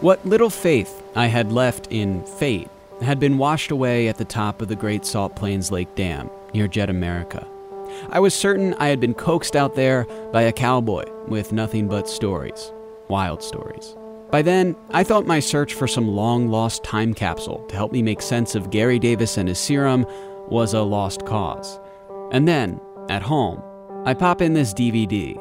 What little faith I had left in fate had been washed away at the top of the Great Salt Plains Lake Dam near Jet America. I was certain I had been coaxed out there by a cowboy with nothing but stories, wild stories. By then, I thought my search for some long lost time capsule to help me make sense of Gary Davis and his serum was a lost cause. And then, at home, I pop in this DVD,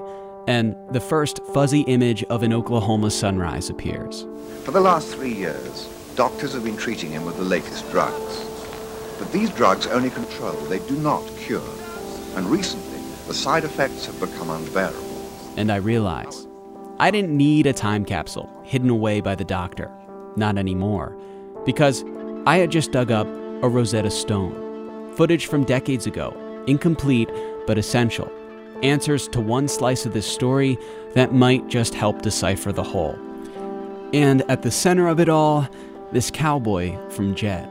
and the first fuzzy image of an Oklahoma sunrise appears. For the last three years, doctors have been treating him with the latest drugs. But these drugs only control, they do not cure. And recently, the side effects have become unbearable. And I realize I didn't need a time capsule hidden away by the doctor. Not anymore. Because I had just dug up a Rosetta Stone. Footage from decades ago, incomplete but essential. Answers to one slice of this story that might just help decipher the whole. And at the center of it all, this cowboy from Jet.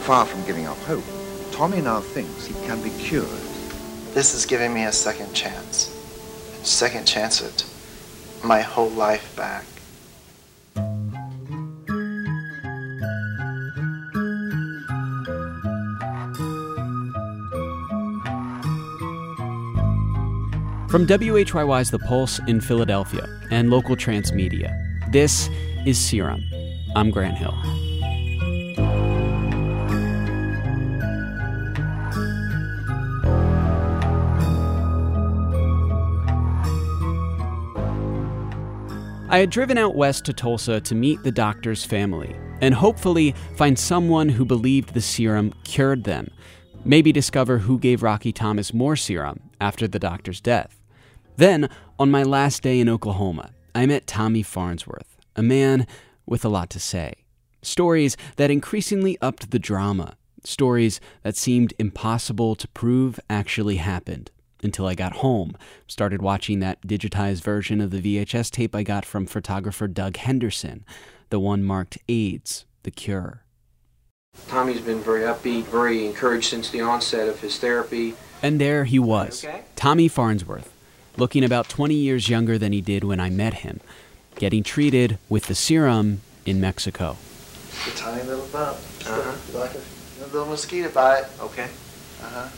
Far from giving up hope, Tommy now thinks he can be cured. This is giving me a second chance. Second chance at my whole life back. From WHYY's The Pulse in Philadelphia and Local Trance Media, this is Serum. I'm Grant Hill. I had driven out west to Tulsa to meet the doctor's family and hopefully find someone who believed the serum cured them. Maybe discover who gave Rocky Thomas more serum after the doctor's death. Then, on my last day in Oklahoma, I met Tommy Farnsworth, a man with a lot to say. Stories that increasingly upped the drama, stories that seemed impossible to prove actually happened until I got home, started watching that digitized version of the VHS tape I got from photographer Doug Henderson, the one marked AIDS, the cure. Tommy's been very upbeat, very encouraged since the onset of his therapy. And there he was, Okay. Tommy Farnsworth, looking about 20 years younger than he did when I met him, getting treated with the serum in Mexico. A tiny little bump. Uh-huh. Like a, a little mosquito bite. Okay. Uh-huh.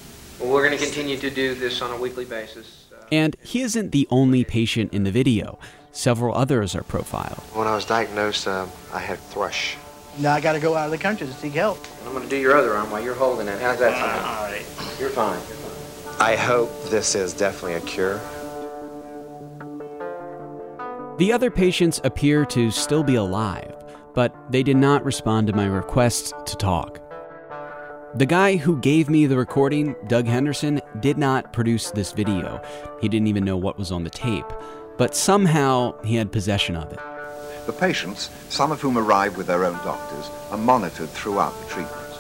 Well, we're going to continue to do this on a weekly basis. Uh, And he isn't the only patient in the video. Several others are profiled. When I was diagnosed, um, I had thrush. Now I got to go out of the country to seek help. I'm going to do your other arm while you're holding it. How's that sound? All right. You're fine. You're fine. I hope this is definitely a cure. The other patients appear to still be alive, but they did not respond to my requests to talk. The guy who gave me the recording, Doug Henderson, did not produce this video. He didn't even know what was on the tape, but somehow he had possession of it. The patients, some of whom arrive with their own doctors, are monitored throughout the treatment.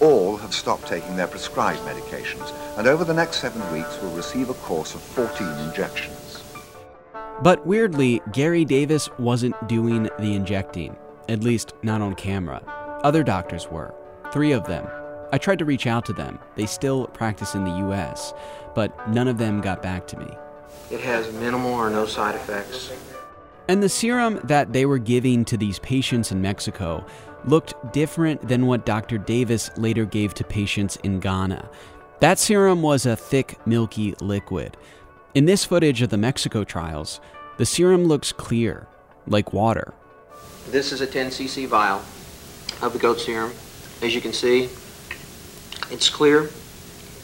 All have stopped taking their prescribed medications, and over the next seven weeks will receive a course of 14 injections. But weirdly, Gary Davis wasn't doing the injecting, at least not on camera. Other doctors were, three of them. I tried to reach out to them. They still practice in the US, but none of them got back to me. It has minimal or no side effects. And the serum that they were giving to these patients in Mexico looked different than what Dr. Davis later gave to patients in Ghana. That serum was a thick, milky liquid. In this footage of the Mexico trials, the serum looks clear, like water. This is a 10 cc vial of the goat serum. As you can see, it's clear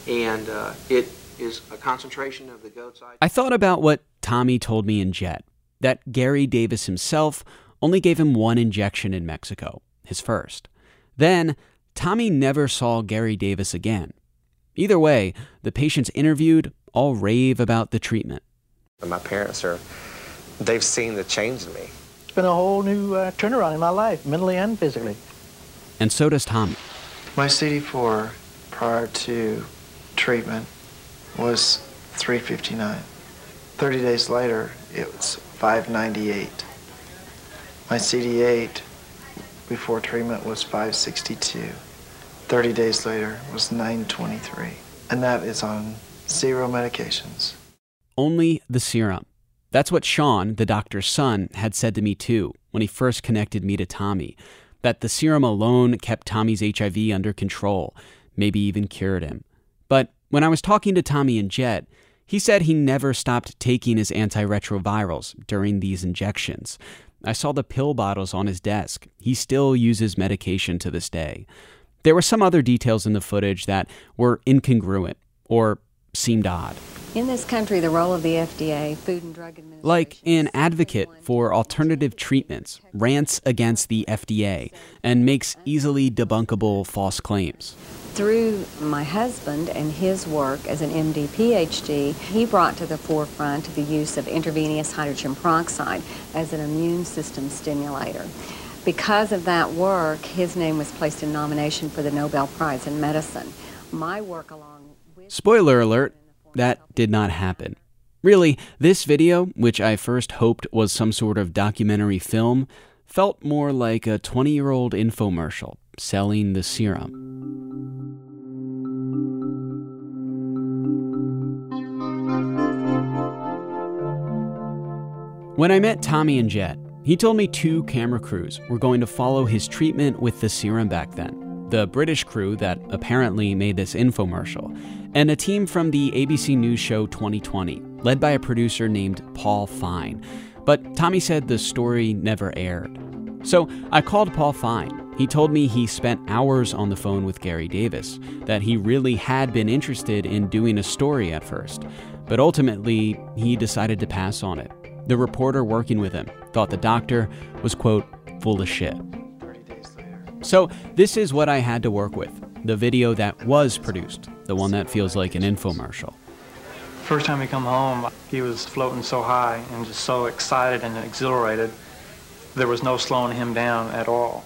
and uh, it is a concentration of the goat's eye. I thought about what Tommy told me in Jet that Gary Davis himself only gave him one injection in Mexico, his first. Then, Tommy never saw Gary Davis again. Either way, the patients interviewed all rave about the treatment. My parents are, they've seen the change in me. It's been a whole new uh, turnaround in my life, mentally and physically. And so does Tommy. My CD4 prior to treatment was 359. 30 days later, it was 598. My CD8 before treatment was 562. 30 days later was 923. And that is on zero medications. Only the serum. That's what Sean, the doctor's son, had said to me too when he first connected me to Tommy that the serum alone kept Tommy's HIV under control, maybe even cured him. But when I was talking to Tommy and Jet, he said he never stopped taking his antiretrovirals during these injections. I saw the pill bottles on his desk. He still uses medication to this day. There were some other details in the footage that were incongruent or seemed odd. In this country, the role of the FDA, Food and Drug Administration, like an advocate for alternative treatments, rants against the FDA and makes easily debunkable false claims. Through my husband and his work as an MD PhD, he brought to the forefront the use of intravenous hydrogen peroxide as an immune system stimulator. Because of that work, his name was placed in nomination for the Nobel Prize in Medicine. My work along Spoiler alert, that did not happen. Really, this video, which I first hoped was some sort of documentary film, felt more like a 20 year old infomercial selling the serum. When I met Tommy and Jet, he told me two camera crews were going to follow his treatment with the serum back then the British crew that apparently made this infomercial, and a team from the ABC News show 2020, led by a producer named Paul Fine. But Tommy said the story never aired. So I called Paul Fine. He told me he spent hours on the phone with Gary Davis, that he really had been interested in doing a story at first, but ultimately he decided to pass on it. The reporter working with him thought the doctor was, quote, full of shit. 30 days later. So, this is what I had to work with the video that was produced, the one that feels like an infomercial. First time he come home, he was floating so high and just so excited and exhilarated. There was no slowing him down at all.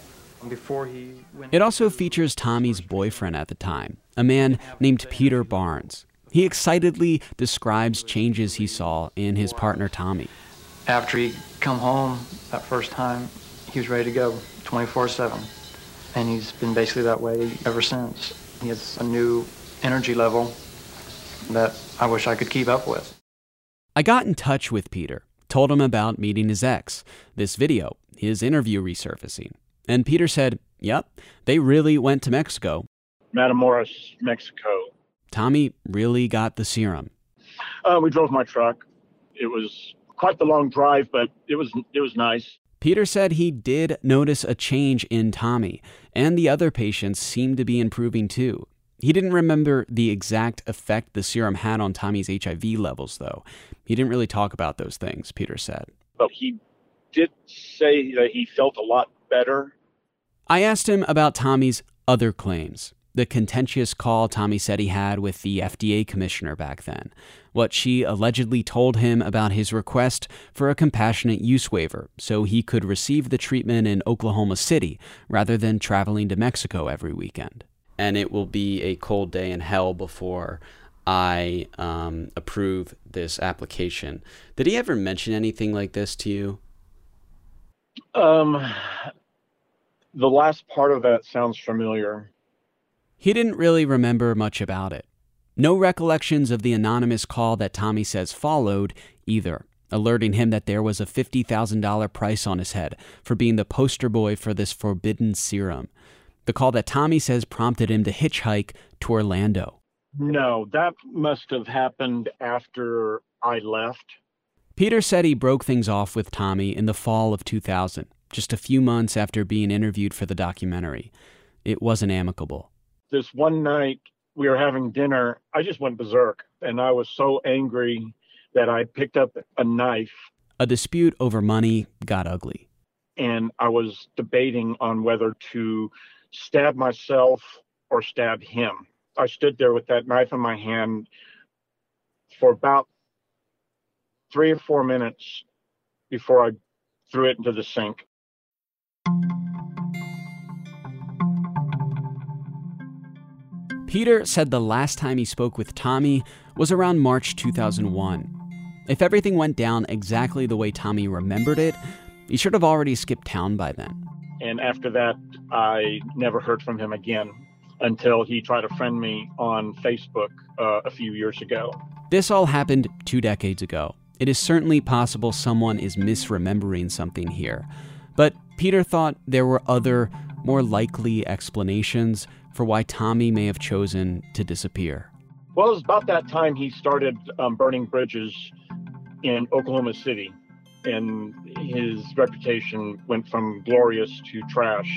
Before he went It also features Tommy's boyfriend at the time, a man named Peter Barnes. He excitedly describes changes he saw in his partner Tommy. after he come home that first time, he was ready to go 24/7, and he's been basically that way ever since. He has a new energy level that I wish I could keep up with. I got in touch with Peter, told him about meeting his ex, this video, his interview resurfacing. And Peter said, Yep, they really went to Mexico. Matamoros, Mexico. Tommy really got the serum. Uh, we drove my truck. It was quite the long drive, but it was it was nice. Peter said he did notice a change in Tommy, and the other patients seemed to be improving too. He didn't remember the exact effect the serum had on Tommy's HIV levels, though. He didn't really talk about those things, Peter said. But he did say that he felt a lot better. I asked him about Tommy's other claims the contentious call Tommy said he had with the FDA commissioner back then, what she allegedly told him about his request for a compassionate use waiver so he could receive the treatment in Oklahoma City rather than traveling to Mexico every weekend. And it will be a cold day in hell before I um, approve this application. Did he ever mention anything like this to you? Um, the last part of that sounds familiar. He didn't really remember much about it. No recollections of the anonymous call that Tommy says followed either, alerting him that there was a $50,000 price on his head for being the poster boy for this forbidden serum. The call that Tommy says prompted him to hitchhike to Orlando. No, that must have happened after I left. Peter said he broke things off with Tommy in the fall of 2000, just a few months after being interviewed for the documentary. It wasn't amicable. This one night we were having dinner. I just went berserk, and I was so angry that I picked up a knife A dispute over money got ugly. and I was debating on whether to stab myself or stab him. I stood there with that knife in my hand for about three or four minutes before I threw it into the sink. Peter said the last time he spoke with Tommy was around March 2001. If everything went down exactly the way Tommy remembered it, he should have already skipped town by then. And after that, I never heard from him again until he tried to friend me on Facebook uh, a few years ago. This all happened two decades ago. it is certainly possible someone is misremembering something here. But Peter thought there were other, more likely explanations for why Tommy may have chosen to disappear. Well, it was about that time he started um, burning bridges in Oklahoma City, and his reputation went from glorious to trash.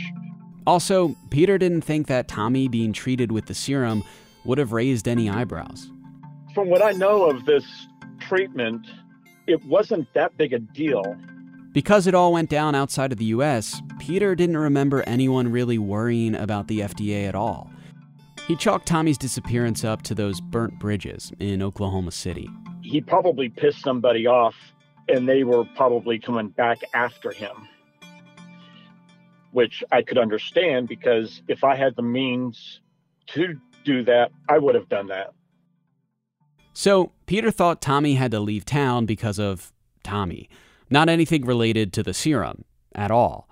Also, Peter didn't think that Tommy being treated with the serum would have raised any eyebrows. From what I know of this treatment, it wasn't that big a deal. Because it all went down outside of the US, Peter didn't remember anyone really worrying about the FDA at all. He chalked Tommy's disappearance up to those burnt bridges in Oklahoma City. He probably pissed somebody off, and they were probably coming back after him, which I could understand because if I had the means to do that, I would have done that. So, Peter thought Tommy had to leave town because of Tommy, not anything related to the serum at all.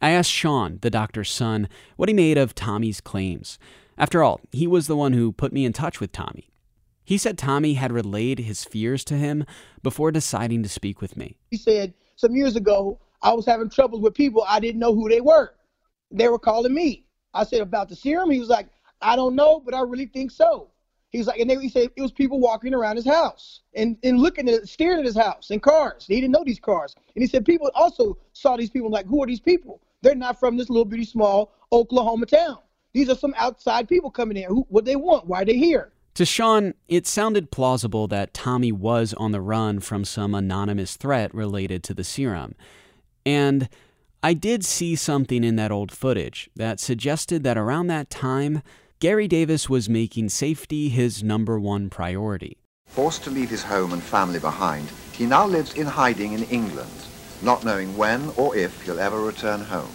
I asked Sean, the doctor's son, what he made of Tommy's claims. After all, he was the one who put me in touch with Tommy. He said Tommy had relayed his fears to him before deciding to speak with me. He said some years ago, I was having troubles with people. I didn't know who they were. They were calling me. I said about the serum. He was like, I don't know, but I really think so. He was like, and they, he said it was people walking around his house and, and looking at, staring at his house and cars. He didn't know these cars. And he said people also saw these people like, who are these people? They're not from this little bitty small Oklahoma town. These are some outside people coming in. Who, what they want? Why are they here? To Sean, it sounded plausible that Tommy was on the run from some anonymous threat related to the serum. And I did see something in that old footage that suggested that around that time, Gary Davis was making safety his number one priority. Forced to leave his home and family behind, he now lives in hiding in England, not knowing when or if he'll ever return home.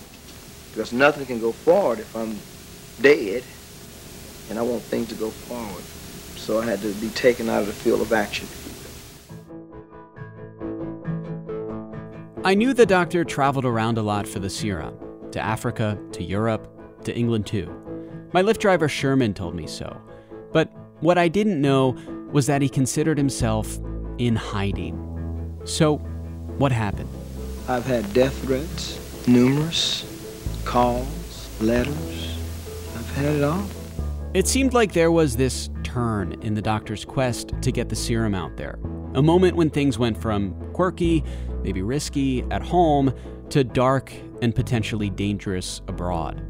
Because nothing can go forward if I'm dead, and I want things to go forward. So I had to be taken out of the field of action. I knew the doctor traveled around a lot for the serum to Africa, to Europe, to England too. My Lyft driver Sherman told me so. But what I didn't know was that he considered himself in hiding. So, what happened? I've had death threats, numerous calls, letters. I've had it all. It seemed like there was this turn in the doctor's quest to get the serum out there. A moment when things went from quirky, maybe risky at home, to dark and potentially dangerous abroad.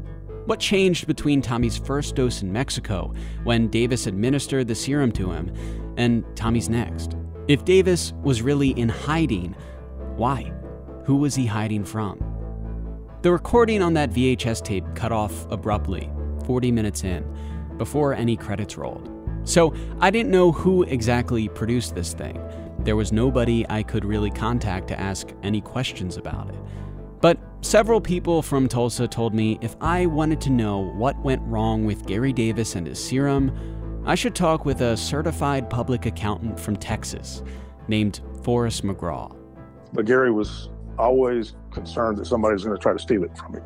What changed between Tommy's first dose in Mexico, when Davis administered the serum to him, and Tommy's next? If Davis was really in hiding, why? Who was he hiding from? The recording on that VHS tape cut off abruptly, 40 minutes in, before any credits rolled. So I didn't know who exactly produced this thing. There was nobody I could really contact to ask any questions about it. Several people from Tulsa told me if I wanted to know what went wrong with Gary Davis and his serum, I should talk with a certified public accountant from Texas named Forrest McGraw. But Gary was always concerned that somebody was going to try to steal it from him.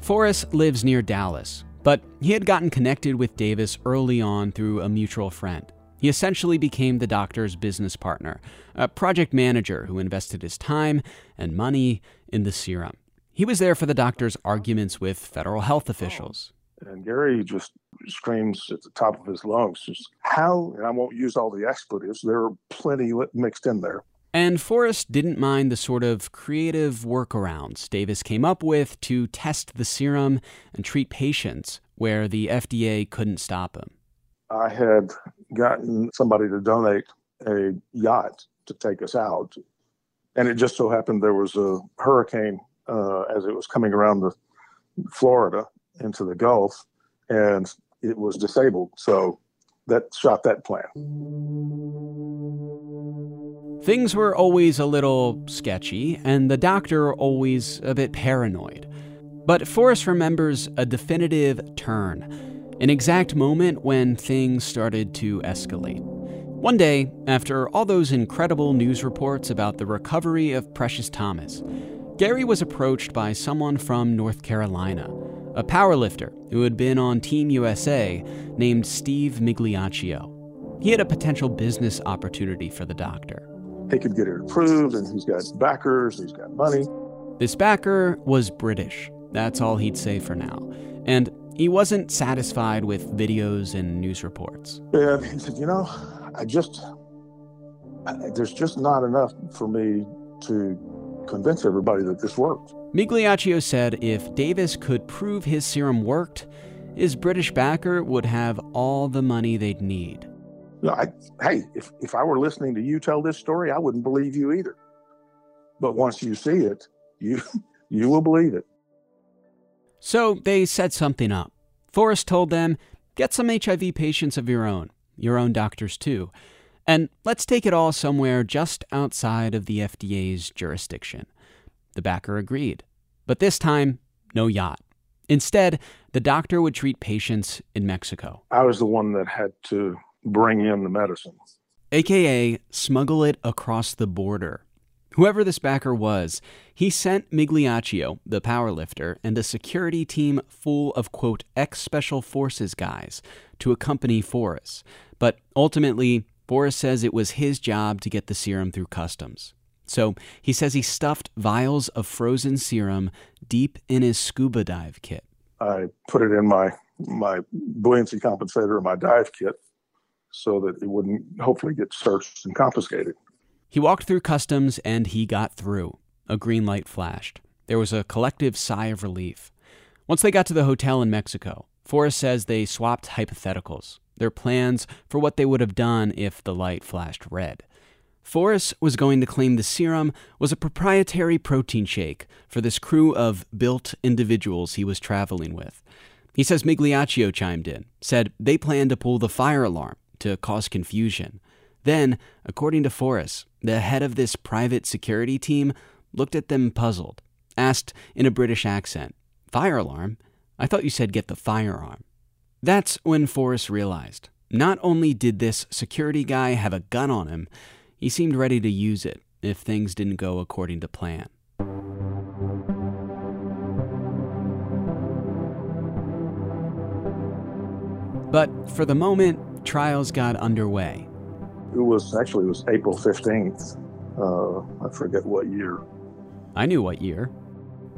Forrest lives near Dallas, but he had gotten connected with Davis early on through a mutual friend. He essentially became the doctor's business partner, a project manager who invested his time and money in the serum. He was there for the doctor's arguments with federal health officials. Oh. And Gary just screams at the top of his lungs, just how, and I won't use all the expletives, there are plenty mixed in there. And Forrest didn't mind the sort of creative workarounds Davis came up with to test the serum and treat patients where the FDA couldn't stop him. I had gotten somebody to donate a yacht to take us out. And it just so happened there was a hurricane uh, as it was coming around the Florida into the Gulf, and it was disabled. So that shot that plan. Things were always a little sketchy, and the doctor always a bit paranoid. But Forrest remembers a definitive turn, an exact moment when things started to escalate. One day, after all those incredible news reports about the recovery of Precious Thomas, Gary was approached by someone from North Carolina, a powerlifter who had been on Team USA named Steve Migliaccio. He had a potential business opportunity for the doctor. he could get it approved, and he's got backers, he's got money. This backer was British. That's all he'd say for now. And he wasn't satisfied with videos and news reports. And he said, You know, I just, I, there's just not enough for me to convince everybody that this worked. Migliaccio said if Davis could prove his serum worked, his British backer would have all the money they'd need. You know, I, hey, if, if I were listening to you tell this story, I wouldn't believe you either. But once you see it, you you will believe it. So they set something up. Forrest told them, get some HIV patients of your own, your own doctors too, and let's take it all somewhere just outside of the FDA's jurisdiction. The backer agreed. But this time, no yacht. Instead, the doctor would treat patients in Mexico. I was the one that had to bring in the medicine. AKA smuggle it across the border. Whoever this backer was, he sent Migliaccio, the powerlifter, and a security team full of, quote, ex special forces guys to accompany Forrest. But ultimately, Forrest says it was his job to get the serum through customs. So he says he stuffed vials of frozen serum deep in his scuba dive kit. I put it in my my buoyancy compensator in my dive kit so that it wouldn't hopefully get searched and confiscated. He walked through customs and he got through. A green light flashed. There was a collective sigh of relief. Once they got to the hotel in Mexico, Forrest says they swapped hypotheticals, their plans for what they would have done if the light flashed red. Forrest was going to claim the serum was a proprietary protein shake for this crew of built individuals he was traveling with. He says Migliaccio chimed in, said they planned to pull the fire alarm to cause confusion. Then, according to Forrest, the head of this private security team looked at them puzzled, asked in a British accent, Fire alarm? I thought you said get the firearm. That's when Forrest realized not only did this security guy have a gun on him, he seemed ready to use it if things didn't go according to plan. But for the moment, trials got underway. It was actually it was April 15th. Uh, I forget what year. I knew what year.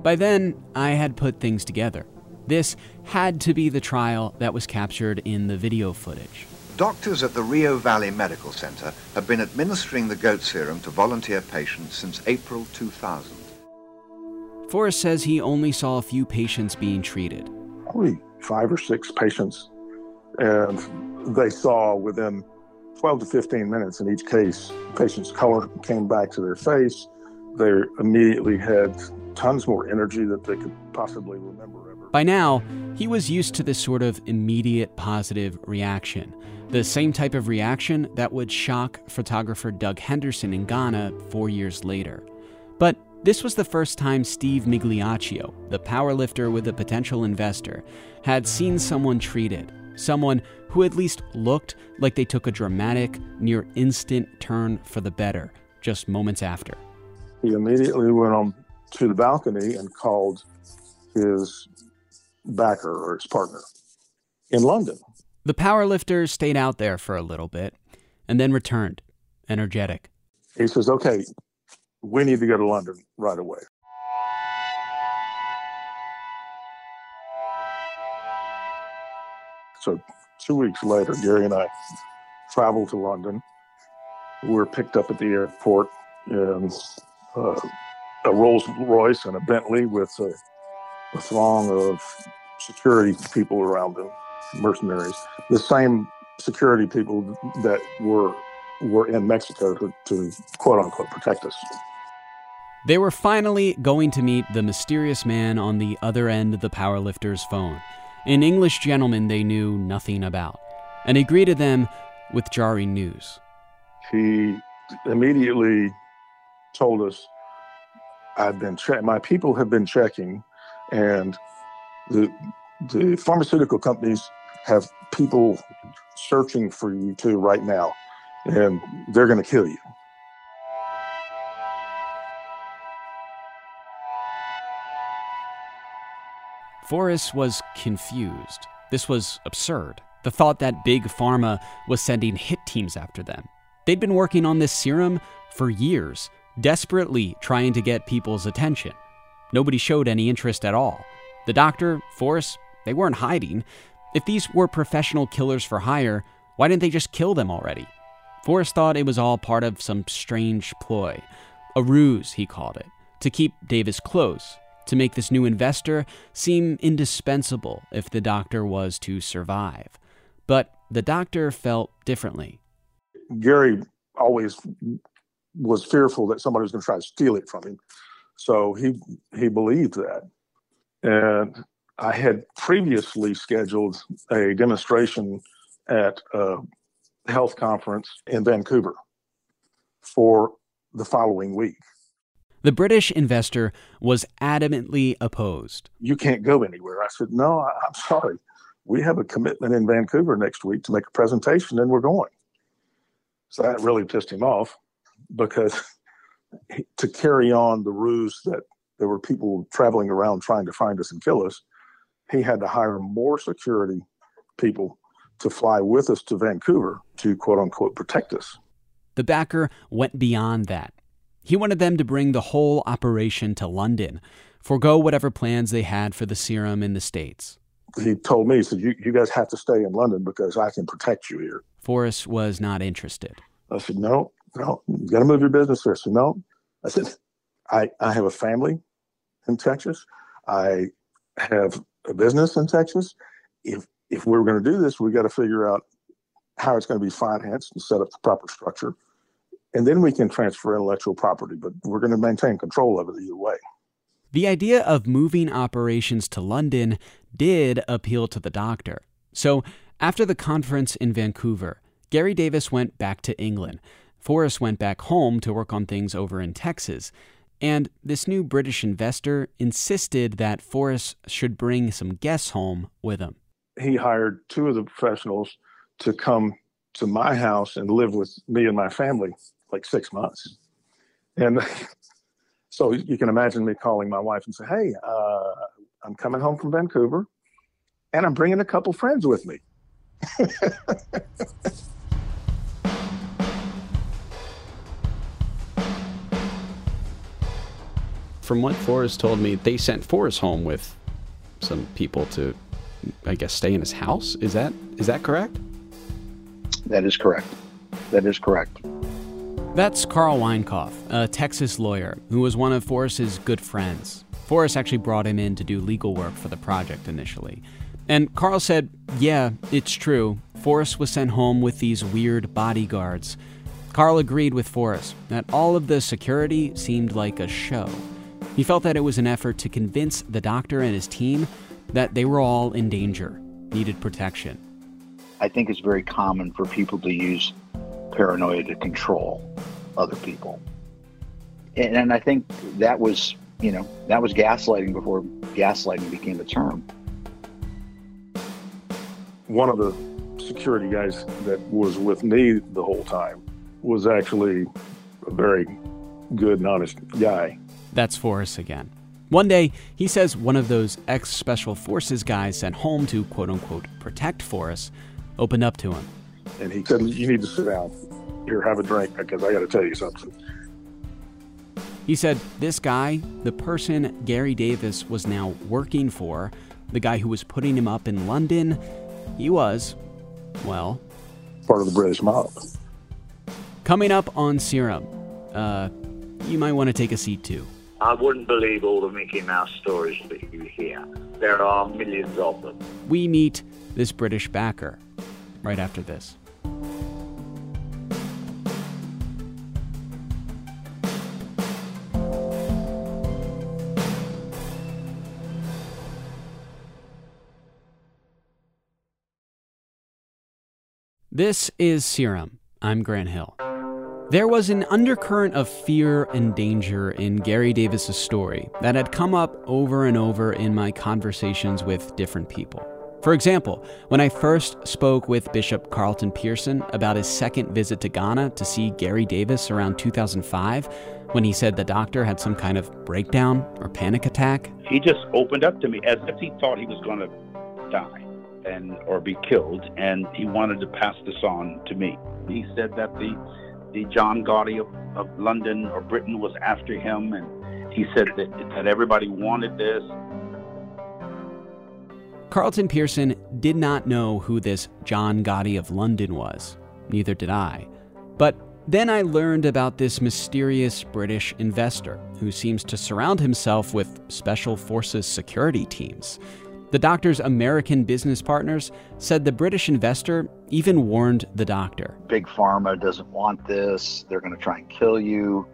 By then, I had put things together. This had to be the trial that was captured in the video footage. Doctors at the Rio Valley Medical Center have been administering the goat serum to volunteer patients since April 2000. Forrest says he only saw a few patients being treated. Probably five or six patients. And they saw within 12 to 15 minutes in each case, patient's color came back to their face. They immediately had tons more energy that they could possibly remember ever. By now, he was used to this sort of immediate positive reaction, the same type of reaction that would shock photographer Doug Henderson in Ghana four years later. But this was the first time Steve Migliaccio, the powerlifter with a potential investor, had seen someone treated, someone who at least looked like they took a dramatic, near instant turn for the better just moments after. He immediately went on to the balcony and called his backer or his partner in London. The powerlifter stayed out there for a little bit and then returned, energetic. He says, Okay, we need to go to London right away. So, two weeks later, Gary and I traveled to London. We were picked up at the airport in uh, a Rolls Royce and a Bentley with a, a throng of security people around them, mercenaries. The same security people that were were in Mexico to, to quote unquote protect us. They were finally going to meet the mysterious man on the other end of the powerlifter's phone, an English gentleman they knew nothing about, and he greeted them with jarring news. He immediately told us, "I've been che- my people have been checking, and the the pharmaceutical companies have people searching for you too right now, and they're going to kill you." Forrest was confused. This was absurd. The thought that Big Pharma was sending hit teams after them. They'd been working on this serum for years, desperately trying to get people's attention. Nobody showed any interest at all. The doctor, Forrest, they weren't hiding. If these were professional killers for hire, why didn't they just kill them already? Forrest thought it was all part of some strange ploy. A ruse, he called it, to keep Davis close, to make this new investor seem indispensable if the doctor was to survive. But the doctor felt differently. Gary always was fearful that somebody was going to try to steal it from him. So he he believed that. And I had previously scheduled a demonstration at a health conference in Vancouver for the following week. The British investor was adamantly opposed. You can't go anywhere. I said, No, I'm sorry. We have a commitment in Vancouver next week to make a presentation, and we're going. So that really pissed him off because to carry on the ruse that there were people traveling around trying to find us and kill us, he had to hire more security people to fly with us to Vancouver to quote unquote protect us. The backer went beyond that. He wanted them to bring the whole operation to London, forego whatever plans they had for the serum in the States. He told me, he said, you, you guys have to stay in London because I can protect you here. Forrest was not interested. I said, no, no, you got to move your business here. said, no, I said, I, I have a family in Texas. I have a business in Texas. If if we're going to do this, we got to figure out how it's going to be financed and set up the proper structure, and then we can transfer intellectual property. But we're going to maintain control of it either way. The idea of moving operations to London did appeal to the doctor. So after the conference in Vancouver, Gary Davis went back to England. Forrest went back home to work on things over in Texas. And this new British investor insisted that Forrest should bring some guests home with him. He hired two of the professionals to come to my house and live with me and my family like six months. And so you can imagine me calling my wife and say, Hey, uh, I'm coming home from Vancouver and I'm bringing a couple friends with me. from what Forrest told me, they sent Forrest home with some people to, I guess, stay in his house. Is that is that correct? That is correct. That is correct. That's Carl Weinkauf, a Texas lawyer who was one of Forrest's good friends. Forrest actually brought him in to do legal work for the project initially. And Carl said, Yeah, it's true. Forrest was sent home with these weird bodyguards. Carl agreed with Forrest that all of the security seemed like a show. He felt that it was an effort to convince the doctor and his team that they were all in danger, needed protection. I think it's very common for people to use paranoia to control other people. And, and I think that was, you know, that was gaslighting before gaslighting became a term. One of the security guys that was with me the whole time was actually a very good and honest guy. That's Forrest again. One day, he says one of those ex Special Forces guys sent home to quote unquote protect Forrest opened up to him. And he said, You need to sit down. Here, have a drink because I got to tell you something. He said, This guy, the person Gary Davis was now working for, the guy who was putting him up in London, he was, well, part of the British mob. Coming up on Serum, uh, you might want to take a seat too. I wouldn't believe all the Mickey Mouse stories that you hear. There are millions of them. We meet this British backer right after this. This is Serum. I'm Grant Hill. There was an undercurrent of fear and danger in Gary Davis's story that had come up over and over in my conversations with different people. For example, when I first spoke with Bishop Carlton Pearson about his second visit to Ghana to see Gary Davis around 2005, when he said the doctor had some kind of breakdown or panic attack, he just opened up to me as if he thought he was going to die and or be killed and he wanted to pass this on to me. He said that the the John Gotti of, of London or Britain was after him, and he said that, that everybody wanted this. Carlton Pearson did not know who this John Gotti of London was. Neither did I. But then I learned about this mysterious British investor who seems to surround himself with Special Forces security teams. The doctor's American business partners said the British investor even warned the doctor. Big Pharma doesn't want this. They're going to try and kill you.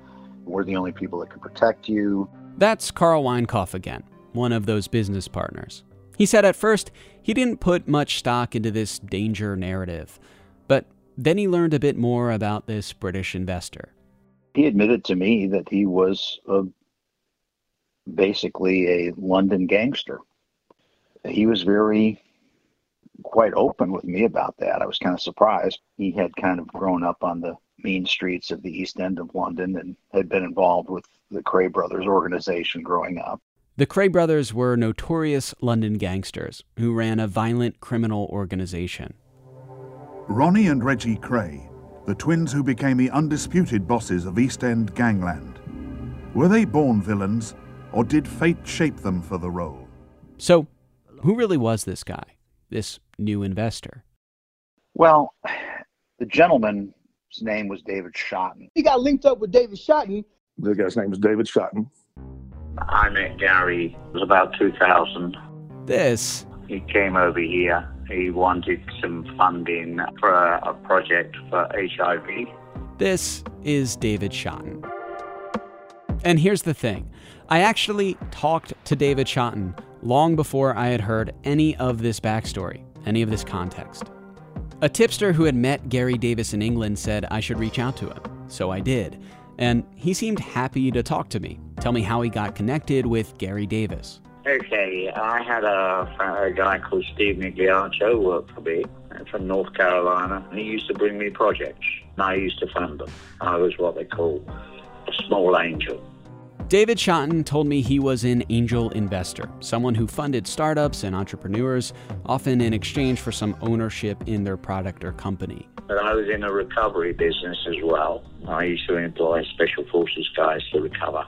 We're the only people that can protect you. That's Carl Weinkauf again, one of those business partners. He said at first he didn't put much stock into this danger narrative, but then he learned a bit more about this British investor. He admitted to me that he was a, basically a London gangster. He was very quite open with me about that. I was kind of surprised. He had kind of grown up on the mean streets of the East End of London and had been involved with the Kray Brothers organization growing up. The Kray brothers were notorious London gangsters who ran a violent criminal organization. Ronnie and Reggie Kray, the twins who became the undisputed bosses of East End gangland. Were they born villains, or did fate shape them for the role? So, who really was this guy, this new investor? Well, the gentleman's name was David Shotton. He got linked up with David Shotton. The guy's name is David Shotton. I met Gary, it was about 2000. This. He came over here. He wanted some funding for a, a project for HIV. This is David Shotton. And here's the thing I actually talked to David Shotton long before I had heard any of this backstory, any of this context. A tipster who had met Gary Davis in England said I should reach out to him, so I did. And he seemed happy to talk to me, tell me how he got connected with Gary Davis. Okay, I had a, a guy called Steve Migliaccio work for me uh, from North Carolina, and he used to bring me projects, and I used to fund them. I was what they call a small angel. David Shotton told me he was an angel investor, someone who funded startups and entrepreneurs, often in exchange for some ownership in their product or company. But I was in a recovery business as well. I used to employ special forces guys to recover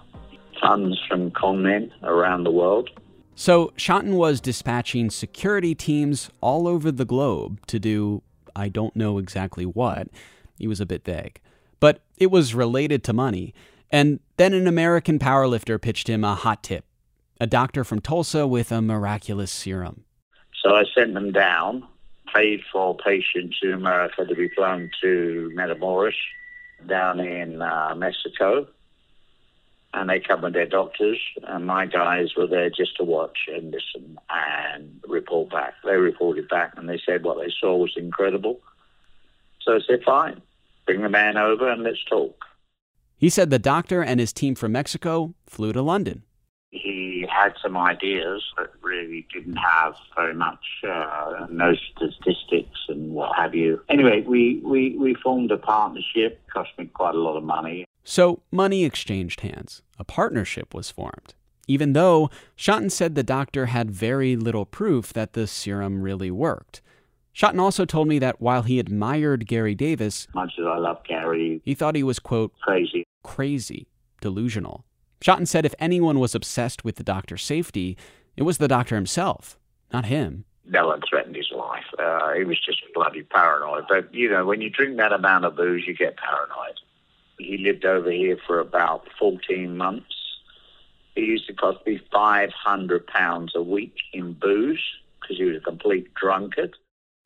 funds from con men around the world. So Shotton was dispatching security teams all over the globe to do I don't know exactly what. He was a bit vague. But it was related to money. And then an American powerlifter pitched him a hot tip a doctor from Tulsa with a miraculous serum. So I sent them down, paid for patients in America to be flown to Matamoros down in uh, Mexico. And they come with their doctors, and my guys were there just to watch and listen and report back. They reported back, and they said what they saw was incredible. So I said, fine, bring the man over and let's talk. He said the doctor and his team from Mexico flew to London. He had some ideas, but really didn't have very much, uh, no statistics and what have you. Anyway, we, we, we formed a partnership, it cost me quite a lot of money. So money exchanged hands. A partnership was formed. Even though Shotton said the doctor had very little proof that the serum really worked. Shotton also told me that while he admired Gary Davis, much as I love Gary, he thought he was, quote, crazy. Crazy, delusional. Shotton said if anyone was obsessed with the doctor's safety, it was the doctor himself, not him. No one threatened his life. Uh, he was just bloody paranoid. But, you know, when you drink that amount of booze, you get paranoid. He lived over here for about 14 months. It used to cost me 500 pounds a week in booze because he was a complete drunkard.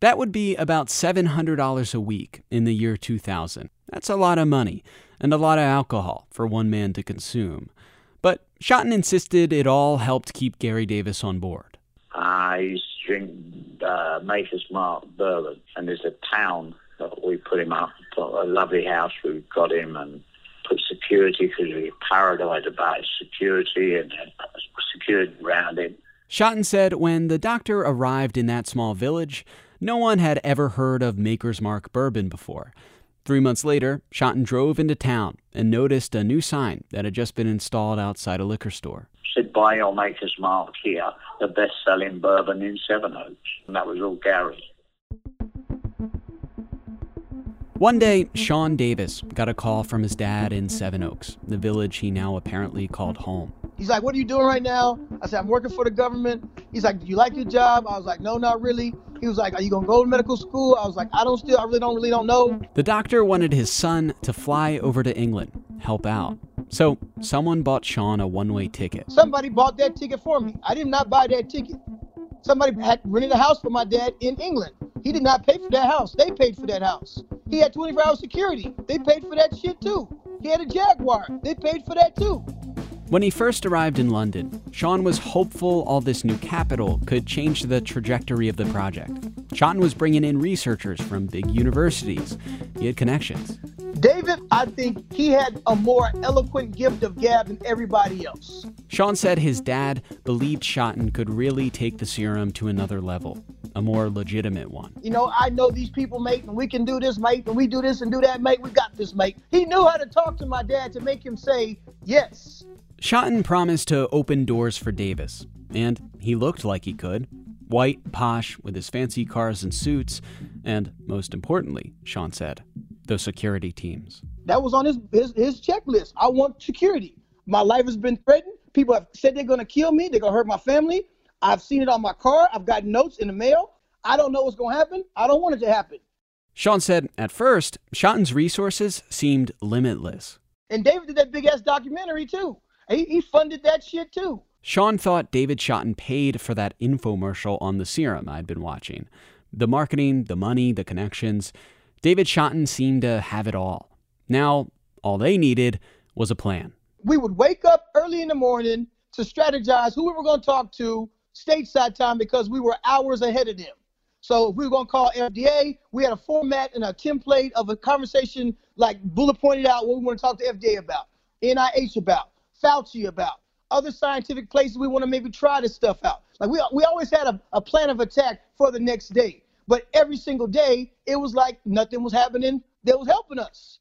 That would be about $700 a week in the year 2000. That's a lot of money and a lot of alcohol for one man to consume. But Shotton insisted it all helped keep Gary Davis on board. I used to drink uh, Maker's Mark bourbon, and there's a town that we put him up, a lovely house we got him, and put security because we paranoid about security and security around him. Shotton said when the doctor arrived in that small village, no one had ever heard of Maker's Mark bourbon before. Three months later, Shotton drove into town and noticed a new sign that had just been installed outside a liquor store. Said, buy your Maker's Mark here, the best selling bourbon in Sevenoaks. And that was all Gary. One day, Sean Davis got a call from his dad in Sevenoaks, the village he now apparently called home. He's like, What are you doing right now? I said, I'm working for the government. He's like, Do you like your job? I was like, No, not really. He was like, Are you gonna go to medical school? I was like, I don't still I really don't really don't know. The doctor wanted his son to fly over to England, help out. So someone bought Sean a one-way ticket. Somebody bought that ticket for me. I did not buy that ticket. Somebody had rented a house for my dad in England. He did not pay for that house. They paid for that house. He had 24 hour security. They paid for that shit too. He had a Jaguar. They paid for that too. When he first arrived in London, Sean was hopeful all this new capital could change the trajectory of the project. Sean was bringing in researchers from big universities. He had connections. David, I think he had a more eloquent gift of gab than everybody else. Sean said his dad believed Shotton could really take the serum to another level, a more legitimate one. You know, I know these people, mate, and we can do this, mate, and we do this and do that, mate. We got this, mate. He knew how to talk to my dad to make him say yes. Shotton promised to open doors for Davis, and he looked like he could. White, posh, with his fancy cars and suits, and most importantly, Sean said, the security teams. That was on his, his, his checklist. I want security. My life has been threatened. People have said they're going to kill me. They're going to hurt my family. I've seen it on my car. I've got notes in the mail. I don't know what's going to happen. I don't want it to happen. Sean said at first, Shotton's resources seemed limitless. And David did that big ass documentary too. He, he funded that shit too. Sean thought David Shotton paid for that infomercial on the serum I'd been watching. The marketing, the money, the connections. David Shotton seemed to have it all. Now, all they needed was a plan. We would wake up early in the morning to strategize who we were going to talk to stateside time because we were hours ahead of them. So if we were going to call FDA, we had a format and a template of a conversation like bullet pointed out what we want to talk to FDA about, NIH about, Fauci about, other scientific places we want to maybe try this stuff out. Like we, we always had a, a plan of attack for the next day. But every single day, it was like nothing was happening that was helping us.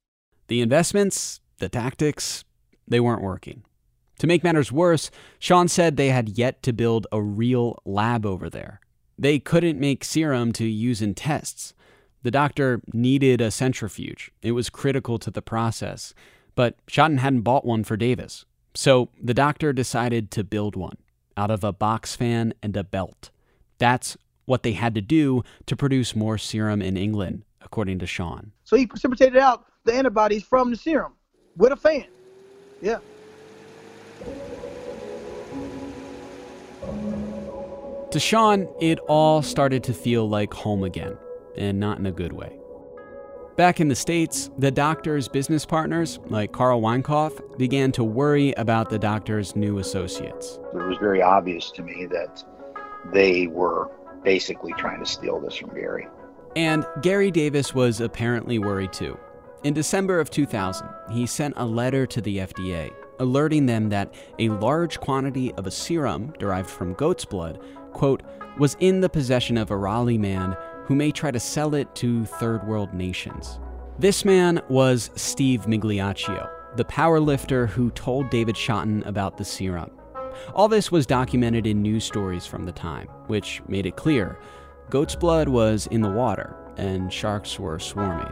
The investments, the tactics, they weren't working. To make matters worse, Sean said they had yet to build a real lab over there. They couldn't make serum to use in tests. The doctor needed a centrifuge. It was critical to the process. But Shotton hadn't bought one for Davis. So the doctor decided to build one out of a box fan and a belt. That's what they had to do to produce more serum in England, according to Sean. So he precipitated out the antibodies from the serum with a fan. Yeah. To Sean, it all started to feel like home again, and not in a good way. Back in the States, the doctor's business partners, like Carl Weinkauf, began to worry about the doctor's new associates. It was very obvious to me that they were basically trying to steal this from Gary. And Gary Davis was apparently worried too. In December of 2000, he sent a letter to the FDA alerting them that a large quantity of a serum derived from goat's blood, quote, was in the possession of a Raleigh man who may try to sell it to third world nations. This man was Steve Migliaccio, the powerlifter who told David Shotton about the serum. All this was documented in news stories from the time, which made it clear goat's blood was in the water and sharks were swarming.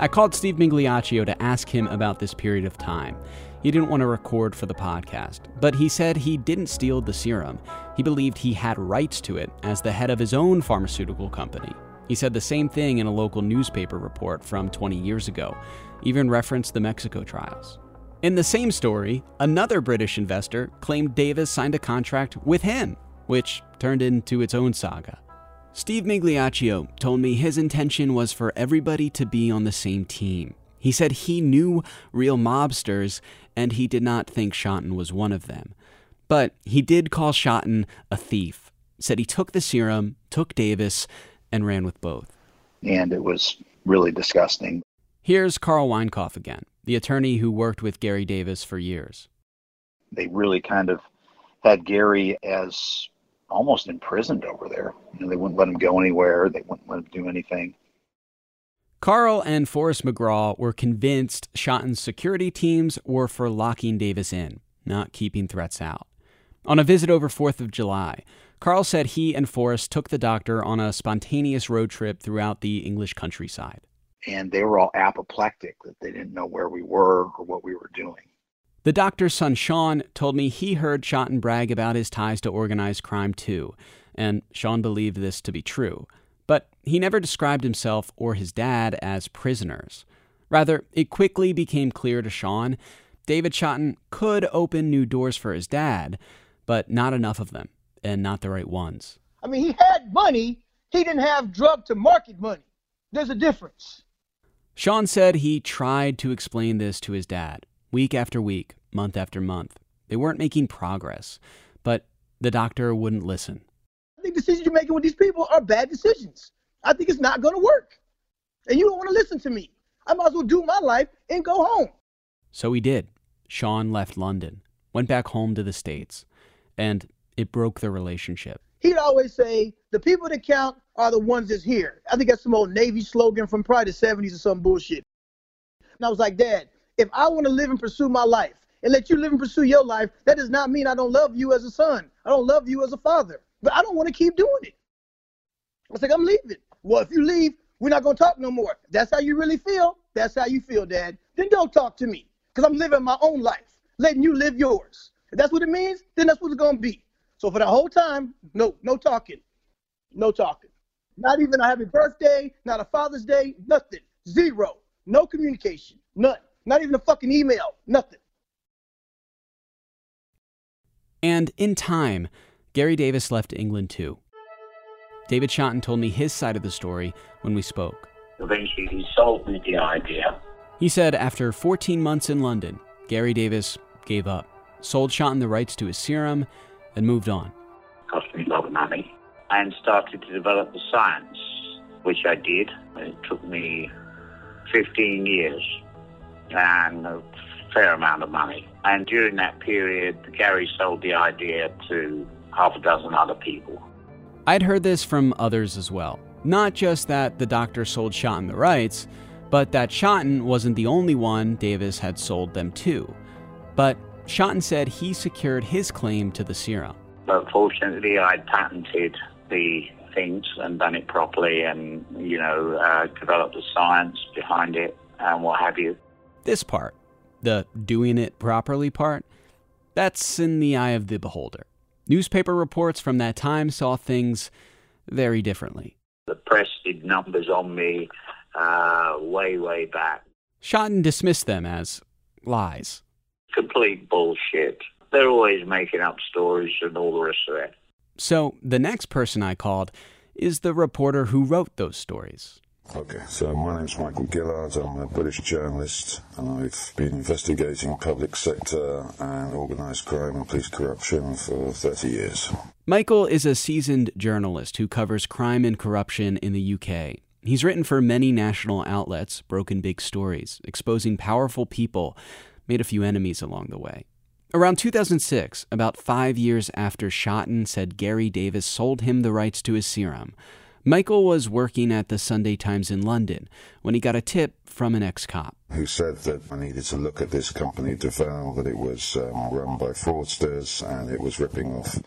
I called Steve Migliaccio to ask him about this period of time. He didn't want to record for the podcast, but he said he didn't steal the serum. He believed he had rights to it as the head of his own pharmaceutical company. He said the same thing in a local newspaper report from 20 years ago, even referenced the Mexico trials. In the same story, another British investor claimed Davis signed a contract with him, which turned into its own saga. Steve Migliaccio told me his intention was for everybody to be on the same team. He said he knew real mobsters and he did not think Shotton was one of them. But he did call Shotton a thief, said he took the serum, took Davis, and ran with both. And it was really disgusting. Here's Carl Weinkauf again, the attorney who worked with Gary Davis for years. They really kind of had Gary as almost imprisoned over there. You know, they wouldn't let him go anywhere. They wouldn't let him do anything. Carl and Forrest McGraw were convinced Shotton's security teams were for locking Davis in, not keeping threats out. On a visit over 4th of July, Carl said he and Forrest took the doctor on a spontaneous road trip throughout the English countryside. And they were all apoplectic, that they didn't know where we were or what we were doing. The doctor's son Sean told me he heard Shotton brag about his ties to organized crime too, and Sean believed this to be true. But he never described himself or his dad as prisoners. Rather, it quickly became clear to Sean David Shotton could open new doors for his dad, but not enough of them and not the right ones. I mean, he had money. He didn't have drug to market money. There's a difference. Sean said he tried to explain this to his dad, week after week, month after month. They weren't making progress, but the doctor wouldn't listen. I think decisions you're making with these people are bad decisions. I think it's not going to work. And you don't want to listen to me. I might as well do my life and go home. So he did. Sean left London, went back home to the States, and it broke the relationship. He'd always say, the people that count are the ones that's here. I think that's some old Navy slogan from probably the 70s or some bullshit. And I was like, Dad, if I want to live and pursue my life and let you live and pursue your life, that does not mean I don't love you as a son. I don't love you as a father. But I don't want to keep doing it. I was like, I'm leaving. Well, if you leave, we're not going to talk no more. That's how you really feel. That's how you feel, Dad. Then don't talk to me because I'm living my own life, letting you live yours. If that's what it means, then that's what it's going to be. So for the whole time, no, no talking. No talking. Not even a happy birthday, not a Father's Day, nothing. Zero. No communication. None. Not even a fucking email. Nothing. And in time, Gary Davis left England too. David Shotton told me his side of the story when we spoke. Eventually, he sold me the idea. He said after 14 months in London, Gary Davis gave up, sold Shotton the rights to his serum, and moved on. It Cost me a lot of money. And started to develop the science, which I did. It took me 15 years and a fair amount of money. And during that period, Gary sold the idea to half a dozen other people. I'd heard this from others as well. Not just that the doctor sold Shotton the rights, but that Shotton wasn't the only one Davis had sold them to. But Shotton said he secured his claim to the serum. But fortunately, I'd patented the things and done it properly and, you know, uh, developed the science behind it and what have you. This part, the doing it properly part, that's in the eye of the beholder. Newspaper reports from that time saw things very differently. The press did numbers on me uh, way, way back. Shotton dismissed them as lies complete bullshit. They're always making up stories and all the rest of that. So the next person I called is the reporter who wrote those stories. Okay, so my name's Michael Gillard. I'm a British journalist, and I've been investigating public sector and organised crime and police corruption for 30 years. Michael is a seasoned journalist who covers crime and corruption in the UK. He's written for many national outlets, broken big stories, exposing powerful people made a few enemies along the way. Around 2006, about five years after Shotton said Gary Davis sold him the rights to his serum, Michael was working at the Sunday Times in London when he got a tip from an ex cop. Who said that I needed to look at this company, Daval, that it was um, run by fraudsters and it was ripping off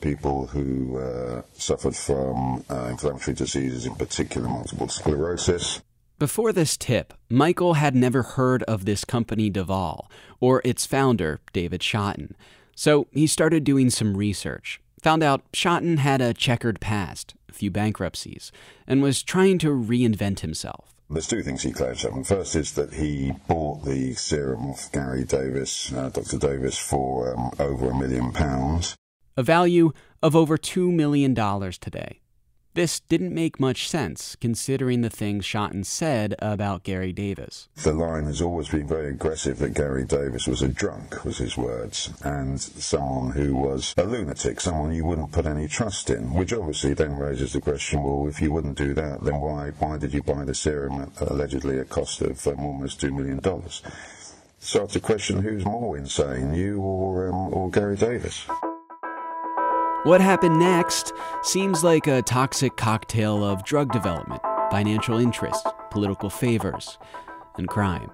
people who uh, suffered from uh, inflammatory diseases, in particular multiple sclerosis. Before this tip, Michael had never heard of this company Daval or its founder, David Shotton. So he started doing some research, found out Shotton had a checkered past, a few bankruptcies, and was trying to reinvent himself. There's two things he claims up. First is that he bought the serum off Gary Davis, uh, Dr. Davis, for um, over a million pounds. A value of over $2 million today. This didn't make much sense, considering the things Shotton said about Gary Davis. The line has always been very aggressive that Gary Davis was a drunk, was his words, and someone who was a lunatic, someone you wouldn't put any trust in, which obviously then raises the question, well, if you wouldn't do that, then why, why did you buy the serum allegedly at allegedly a cost of um, almost $2 million? So it's a question who's more insane, you or, um, or Gary Davis? What happened next seems like a toxic cocktail of drug development, financial interests, political favors, and crime.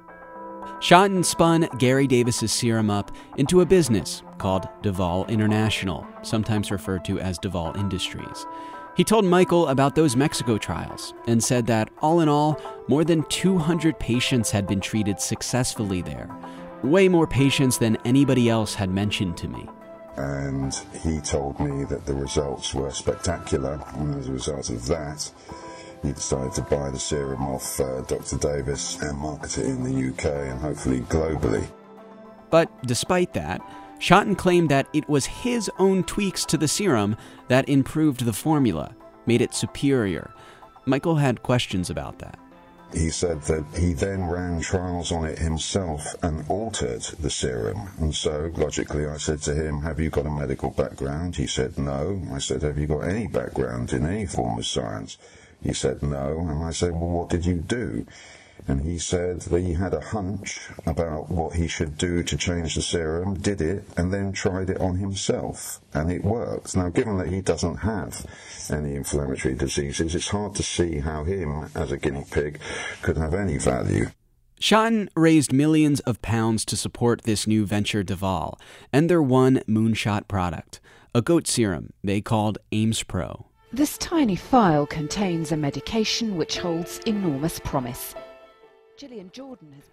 Shotton spun Gary Davis's serum up into a business called Daval International, sometimes referred to as Daval Industries. He told Michael about those Mexico trials and said that, all in all, more than 200 patients had been treated successfully there. Way more patients than anybody else had mentioned to me. And he told me that the results were spectacular, and as a result of that, he decided to buy the serum off uh, Dr. Davis and market it in the UK and hopefully globally. But despite that, Shotton claimed that it was his own tweaks to the serum that improved the formula, made it superior. Michael had questions about that. He said that he then ran trials on it himself and altered the serum. And so, logically, I said to him, Have you got a medical background? He said, No. I said, Have you got any background in any form of science? He said, No. And I said, Well, what did you do? And he said that he had a hunch about what he should do to change the serum, did it, and then tried it on himself. And it worked. Now, given that he doesn't have any inflammatory diseases, it's hard to see how him, as a guinea pig, could have any value. Shotton raised millions of pounds to support this new venture Daval and their one moonshot product, a goat serum they called Aimspro. This tiny phial contains a medication which holds enormous promise.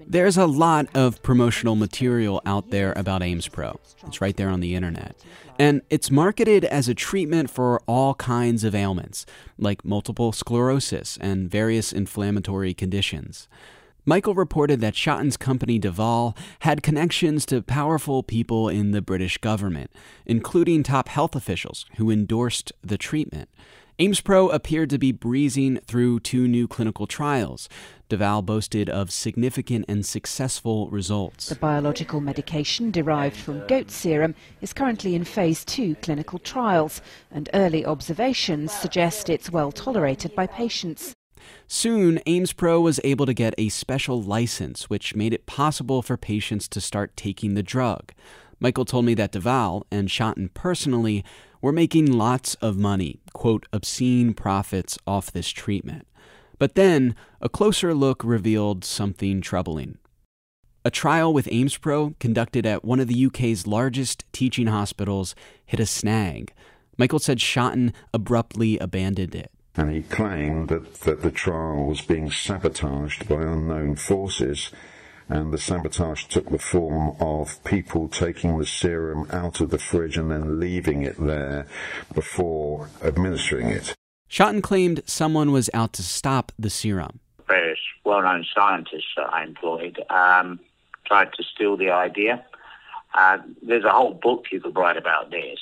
There's a lot of promotional material out there about Aimspro. It's right there on the internet. And it's marketed as a treatment for all kinds of ailments, like multiple sclerosis and various inflammatory conditions. Michael reported that Shotton's company Daval had connections to powerful people in the British government, including top health officials who endorsed the treatment. Aimspro appeared to be breezing through two new clinical trials. Daval boasted of significant and successful results. The biological medication derived from goat serum is currently in phase two clinical trials, and early observations suggest it's well tolerated by patients. Soon, Aimspro was able to get a special license, which made it possible for patients to start taking the drug. Michael told me that Daval and Shotton personally were making lots of money, quote, obscene profits off this treatment. But then, a closer look revealed something troubling. A trial with Aimspro, conducted at one of the UK's largest teaching hospitals, hit a snag. Michael said Shotton abruptly abandoned it. And he claimed that, that the trial was being sabotaged by unknown forces and the sabotage took the form of people taking the serum out of the fridge and then leaving it there before administering it. Shotton claimed someone was out to stop the serum. Various well-known scientists that I employed um, tried to steal the idea. Uh, there's a whole book you could write about this.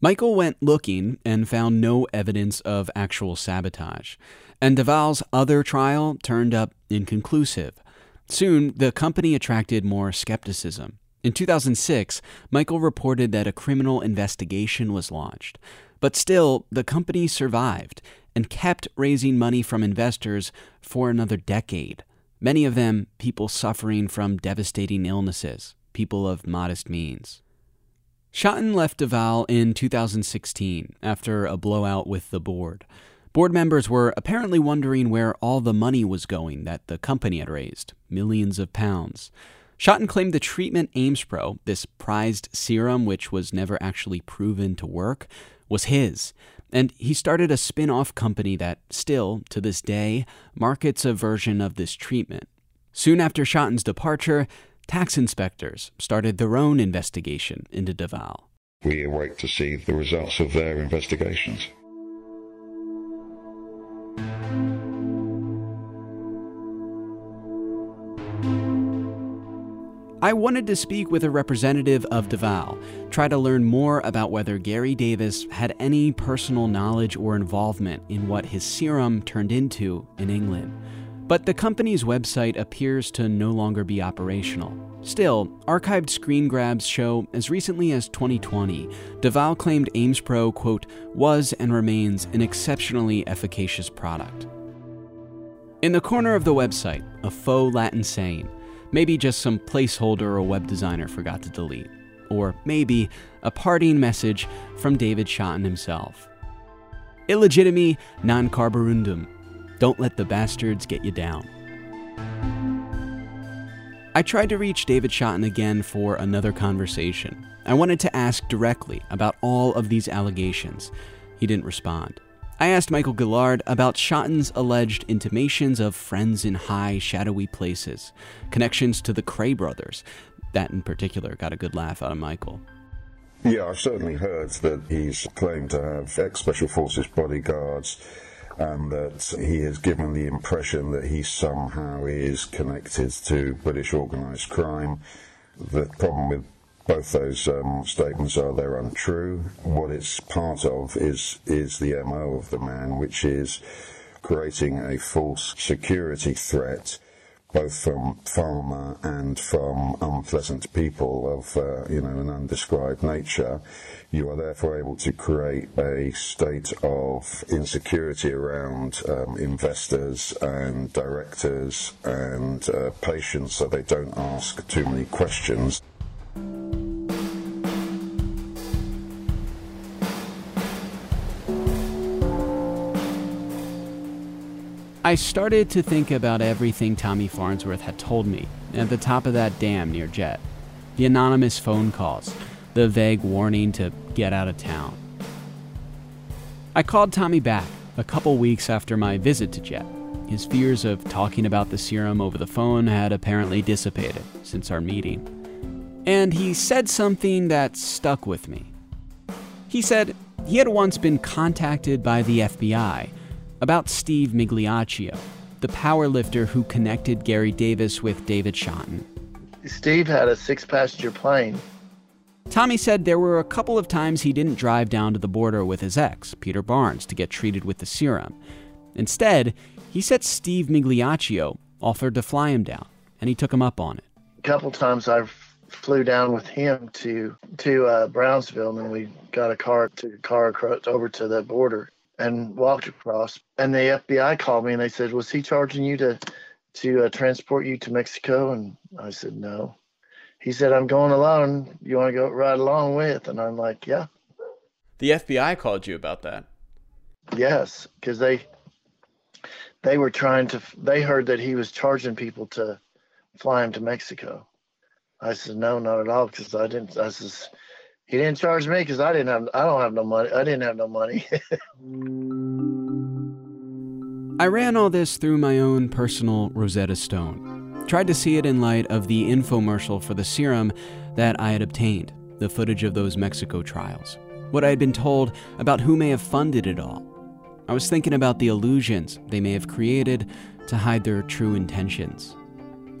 Michael went looking and found no evidence of actual sabotage. And Daval's other trial turned up inconclusive. Soon, the company attracted more skepticism. In 2006, Michael reported that a criminal investigation was launched. But still, the company survived and kept raising money from investors for another decade. Many of them people suffering from devastating illnesses, people of modest means. Shotton left Daval in 2016 after a blowout with the board. Board members were apparently wondering where all the money was going that the company had raised millions of pounds. Shotton claimed the treatment Aimspro, this prized serum which was never actually proven to work, was his. And he started a spin off company that still, to this day, markets a version of this treatment. Soon after Shotton's departure, tax inspectors started their own investigation into Daval. We await to see the results of their investigations. I wanted to speak with a representative of Daval, try to learn more about whether Gary Davis had any personal knowledge or involvement in what his serum turned into in England. But the company's website appears to no longer be operational. Still, archived screen grabs show as recently as 2020, Daval claimed Aimspro, quote, was and remains an exceptionally efficacious product. In the corner of the website, a faux Latin saying, Maybe just some placeholder a web designer forgot to delete. Or maybe a parting message from David Shotton himself. Illegitimi non carborundum. Don't let the bastards get you down. I tried to reach David Shotton again for another conversation. I wanted to ask directly about all of these allegations. He didn't respond. I asked Michael Gillard about Shotton's alleged intimations of friends in high, shadowy places, connections to the Kray brothers. That in particular got a good laugh out of Michael. Yeah, I've certainly heard that he's claimed to have ex Special Forces bodyguards and that he has given the impression that he somehow is connected to British organised crime. The problem with both those um, statements are they're untrue. What it's part of is is the MO of the man, which is creating a false security threat both from Pharma and from unpleasant people of uh, you know an undescribed nature, you are therefore able to create a state of insecurity around um, investors and directors and uh, patients, so they don't ask too many questions. I started to think about everything Tommy Farnsworth had told me at the top of that dam near Jet. The anonymous phone calls, the vague warning to get out of town. I called Tommy back a couple weeks after my visit to Jet. His fears of talking about the serum over the phone had apparently dissipated since our meeting. And he said something that stuck with me. He said he had once been contacted by the FBI about Steve Migliaccio, the powerlifter who connected Gary Davis with David Shotton. Steve had a six passenger plane. Tommy said there were a couple of times he didn't drive down to the border with his ex, Peter Barnes, to get treated with the serum. Instead, he said Steve Migliaccio offered to fly him down, and he took him up on it. A couple times I flew down with him to to uh, Brownsville, and we got a car to car across over to the border and walked across. And the FBI called me and they said, "Was he charging you to to uh, transport you to Mexico?" And I said, "No." He said, "I'm going alone. You want to go ride along with?" And I'm like, "Yeah." The FBI called you about that. Yes, because they they were trying to. They heard that he was charging people to fly him to Mexico. I said, "No, not at all," because I didn't. I says he didn't charge me because I didn't have I don't have no money. I didn't have no money. I ran all this through my own personal Rosetta Stone. Tried to see it in light of the infomercial for the serum that I had obtained, the footage of those Mexico trials, what I had been told about who may have funded it all. I was thinking about the illusions they may have created to hide their true intentions.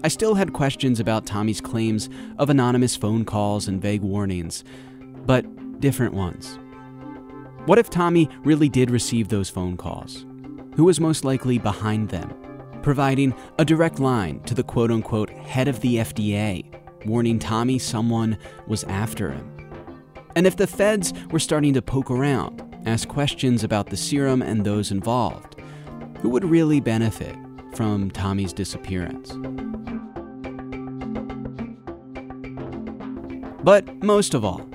I still had questions about Tommy's claims of anonymous phone calls and vague warnings, but different ones. What if Tommy really did receive those phone calls? Who was most likely behind them, providing a direct line to the quote unquote head of the FDA, warning Tommy someone was after him? And if the feds were starting to poke around, ask questions about the serum and those involved, who would really benefit from Tommy's disappearance? But most of all,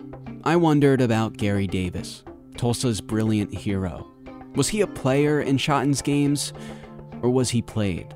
I wondered about Gary Davis, Tulsa's brilliant hero. Was he a player in Shotton's games, or was he played?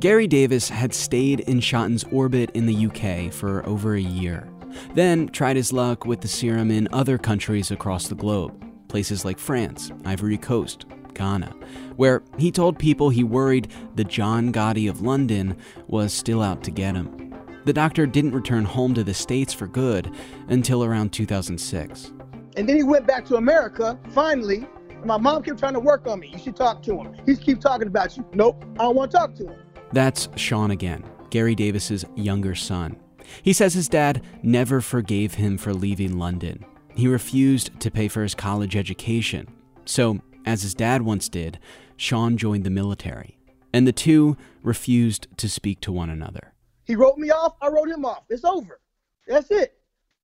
Gary Davis had stayed in Shotton's orbit in the UK for over a year, then tried his luck with the serum in other countries across the globe, places like France, Ivory Coast, Ghana, where he told people he worried the John Gotti of London was still out to get him. The doctor didn't return home to the States for good until around 2006. And then he went back to America, finally. And my mom kept trying to work on me. You should talk to him. He keep talking about you. Nope, I don't want to talk to him. That's Sean again, Gary Davis's younger son. He says his dad never forgave him for leaving London. He refused to pay for his college education. So, as his dad once did, Sean joined the military. And the two refused to speak to one another. He wrote me off. I wrote him off. It's over. That's it.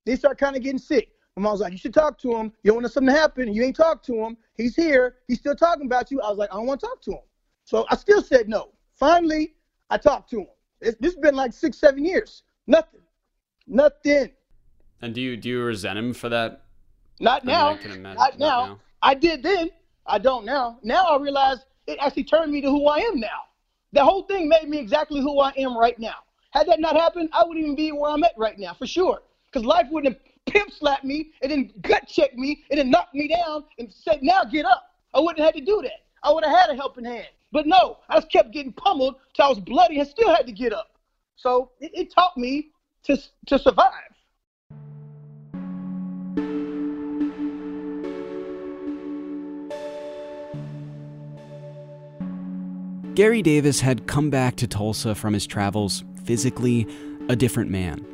They start kind of getting sick. My mom was like, you should talk to him. You don't want something to happen. You ain't talked to him. He's here. He's still talking about you. I was like, I don't want to talk to him. So I still said no. Finally, I talked to him. It's, this has been like six, seven years. Nothing. Nothing. And do you do you resent him for that? Not now. I mean, not now. now. I did then. I don't now. Now I realize it actually turned me to who I am now. The whole thing made me exactly who I am right now Had that not happened, I wouldn't even be where I'm at right now, for sure. Because life wouldn't have pimp slapped me and then gut checked me and then knocked me down and said, now get up. I wouldn't have had to do that. I would have had a helping hand. But no, I just kept getting pummeled till I was bloody and still had to get up. So it, it taught me to, to survive. Gary Davis had come back to Tulsa from his travels physically a different man.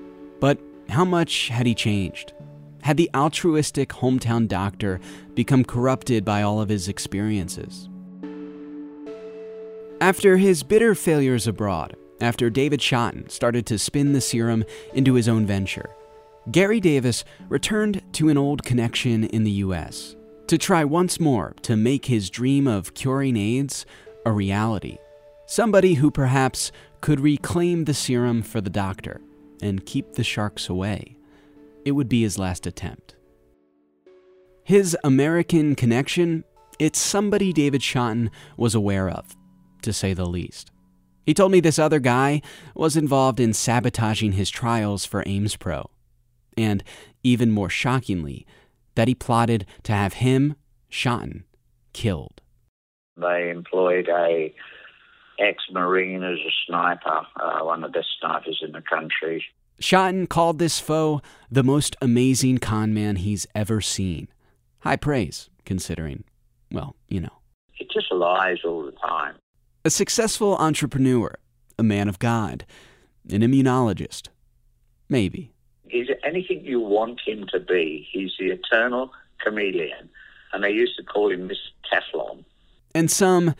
But how much had he changed? Had the altruistic hometown doctor become corrupted by all of his experiences? After his bitter failures abroad, after David Shotton started to spin the serum into his own venture, Gary Davis returned to an old connection in the US to try once more to make his dream of curing AIDS a reality. Somebody who perhaps could reclaim the serum for the doctor and keep the sharks away. It would be his last attempt. His American connection, it's somebody David Shotton was aware of, to say the least. He told me this other guy was involved in sabotaging his trials for Aimspro. And even more shockingly, that he plotted to have him, Shotton, killed. They employed a ex-marine as a sniper, uh, one of the best snipers in the country. Shotton called this foe the most amazing con man he's ever seen. High praise, considering, well, you know. He just lies all the time. A successful entrepreneur, a man of God, an immunologist. Maybe. He's anything you want him to be. He's the eternal chameleon. And they used to call him Mr. Teflon. And some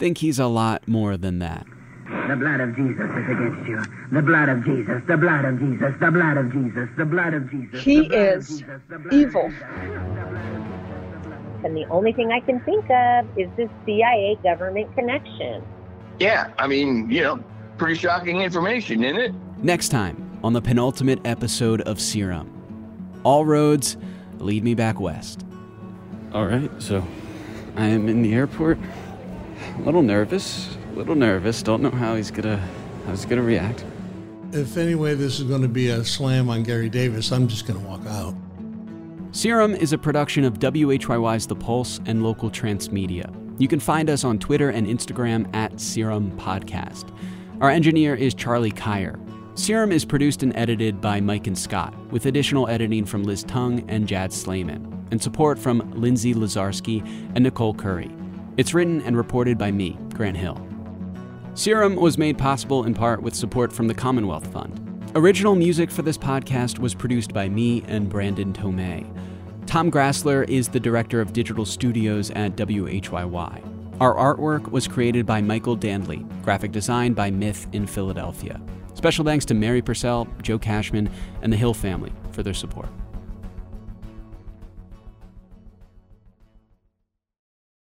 think he's a lot more than that. The blood of Jesus is against you. The blood of Jesus, the blood of Jesus, the blood of Jesus, the blood of Jesus. He is evil. And the only thing I can think of is this CIA government connection. Yeah, I mean, you know, pretty shocking information, isn't it? Next time on the penultimate episode of Serum. All roads lead me back west. All right, so I am in the airport. A little nervous, a little nervous. Don't know how he's gonna how he's gonna react. If anyway this is going to be a slam on Gary Davis, I'm just going to walk out. Serum is a production of WHYY's The Pulse and Local Trance Media. You can find us on Twitter and Instagram at Serum Podcast. Our engineer is Charlie Kyer. Serum is produced and edited by Maiken Scott, with additional editing from Liz Tung and Jad Sleiman, and support from Lindsay Lazarski and Nicole Curry. It's written and reported by me, Grant Hill. Serum was made possible in part with support from the Commonwealth Fund. Original music for this podcast was produced by me and Brandon Tomei. Tom Grassler is the director of digital studios at WHYY. Our artwork was created by Michael Dandley, graphic design by Myth in Philadelphia. Special thanks to Mary Purcell, Joe Cashman, and the Hill family for their support.